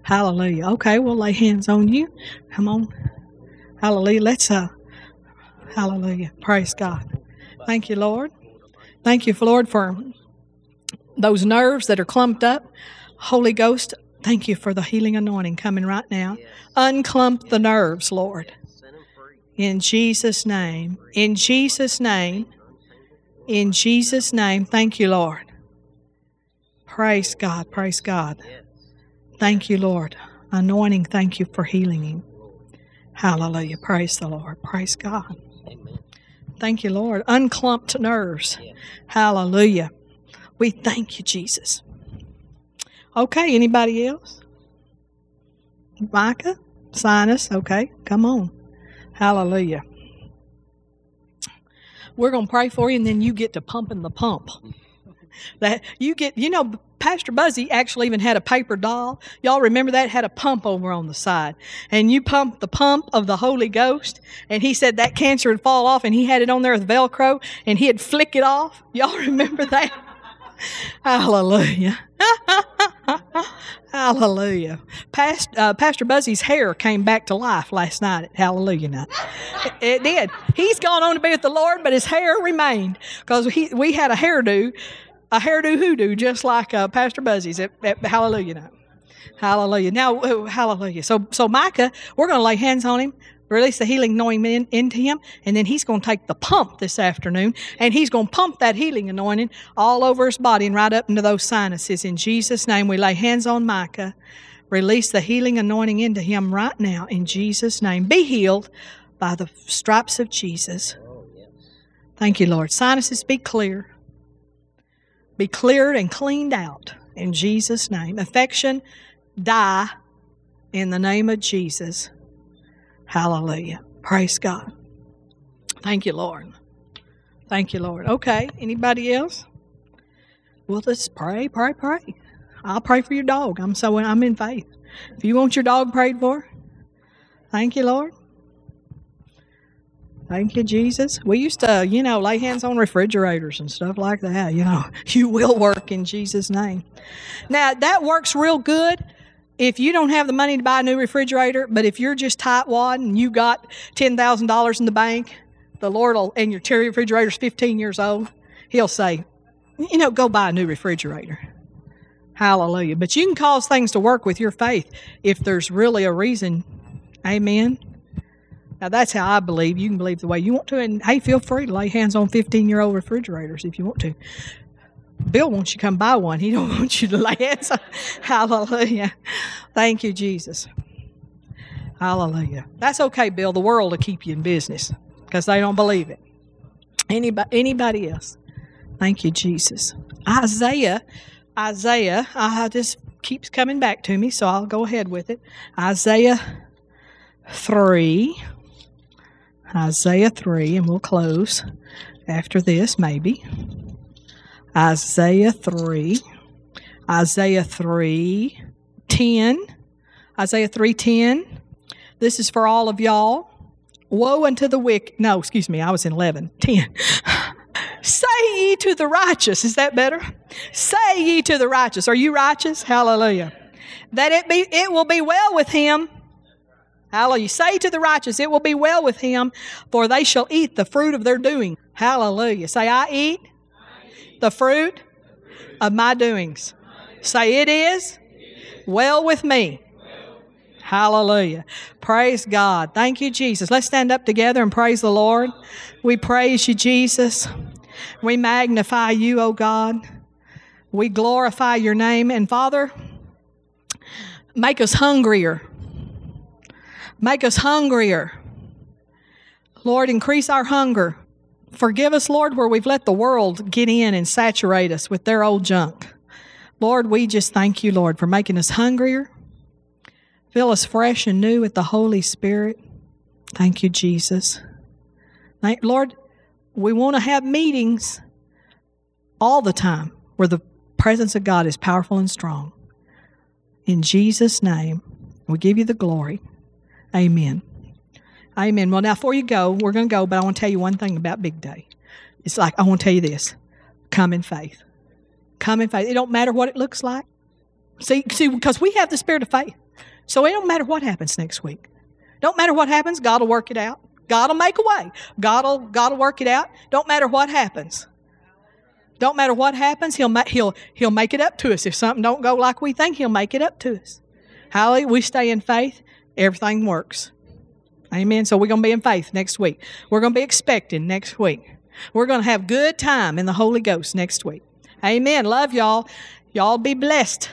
Hallelujah. Okay, we'll lay hands on you. Come on. Hallelujah. Let's, uh, hallelujah. Praise God. Thank you, Lord. Thank you, Lord, for those nerves that are clumped up. Holy Ghost, thank you for the healing anointing coming right now. Unclump the nerves, Lord. In Jesus' name. In Jesus' name. In Jesus' name, thank you, Lord. Praise God, praise God. Thank you, Lord. Anointing, thank you for healing him. Hallelujah. Praise the Lord. Praise God. Thank you, Lord. Unclumped nerves. Hallelujah. We thank you, Jesus. Okay, anybody else? Micah? Sinus? Okay, come on. Hallelujah. We're going to pray for you, and then you get to pumping the pump. That you get, you know, Pastor Buzzy actually even had a paper doll. Y'all remember that? Had a pump over on the side. And you pump the pump of the Holy Ghost. And he said that cancer would fall off and he had it on there with Velcro and he'd flick it off. Y'all remember that? Hallelujah. Hallelujah. Past, uh, Pastor Buzzy's hair came back to life last night at Hallelujah night. It, it did. He's gone on to be with the Lord, but his hair remained because we had a hairdo, a hairdo hoodoo, just like uh, Pastor Buzzy's at, at Hallelujah night. Hallelujah. Now, oh, hallelujah. So, so Micah, we're going to lay hands on him release the healing anointing in, into him, and then he's going to take the pump this afternoon, and he's going to pump that healing anointing all over his body and right up into those sinuses. In Jesus' name, we lay hands on Micah. Release the healing anointing into him right now in Jesus' name. Be healed by the stripes of Jesus. Thank you, Lord. Sinuses be clear. Be cleared and cleaned out in Jesus' name. Affection, die in the name of Jesus. Hallelujah. Praise God. Thank you, Lord. Thank you, Lord. Okay, anybody else? Well, let's pray, pray, pray. I'll pray for your dog. I'm so I'm in faith. If you want your dog prayed for, thank you, Lord. Thank you, Jesus. We used to, you know, lay hands on refrigerators and stuff like that. You know, you will work in Jesus' name. Now, that works real good if you don't have the money to buy a new refrigerator, but if you're just tightwad and you got $10,000 in the bank, the Lord will, and your refrigerator's 15 years old, He'll say, you know, go buy a new refrigerator. Hallelujah. But you can cause things to work with your faith if there's really a reason. Amen. Now that's how I believe. You can believe the way you want to, and hey, feel free to lay hands on 15 year old refrigerators if you want to. Bill wants you to come buy one. He don't want you to lay on. Hallelujah. Thank you, Jesus. Hallelujah. That's okay, Bill. The world will keep you in business because they don't believe it. Anybody, anybody else? Thank you, Jesus. Isaiah, Isaiah, I just keeps coming back to me, so I'll go ahead with it. Isaiah 3. Isaiah 3, and we'll close after this, maybe. Isaiah 3, Isaiah 3, 10, Isaiah 3, 10. This is for all of y'all. Woe unto the wicked. No, excuse me, I was in 11. 10. Say ye to the righteous. Is that better? Say ye to the righteous. Are you righteous? Hallelujah. That it be it will be well with him. Hallelujah. Say to the righteous, it will be well with him, for they shall eat the fruit of their doing. Hallelujah. Say, I eat the fruit of my doings. Say, It is well with me. Hallelujah. Praise God. Thank you, Jesus. Let's stand up together and praise the Lord. We praise you, Jesus. We magnify you, O God. We glorify your name. And Father, make us hungrier. Make us hungrier. Lord, increase our hunger. Forgive us, Lord, where we've let the world get in and saturate us with their old junk. Lord, we just thank you, Lord, for making us hungrier. Fill us fresh and new with the Holy Spirit. Thank you, Jesus. Thank, Lord, we want to have meetings all the time where the presence of God is powerful and strong. In Jesus' name, we give you the glory. Amen. Amen. Well, now, before you go, we're going to go, but I want to tell you one thing about Big Day. It's like, I want to tell you this come in faith. Come in faith. It don't matter what it looks like. See, see, because we have the spirit of faith. So it don't matter what happens next week. Don't matter what happens, God will work it out. God will make a way. God will, God will work it out. Don't matter what happens. Don't matter what happens, he'll, he'll, he'll make it up to us. If something don't go like we think, he'll make it up to us. Hallelujah. We stay in faith, everything works. Amen. So we're going to be in faith next week. We're going to be expecting next week. We're going to have good time in the Holy Ghost next week. Amen. Love y'all. Y'all be blessed.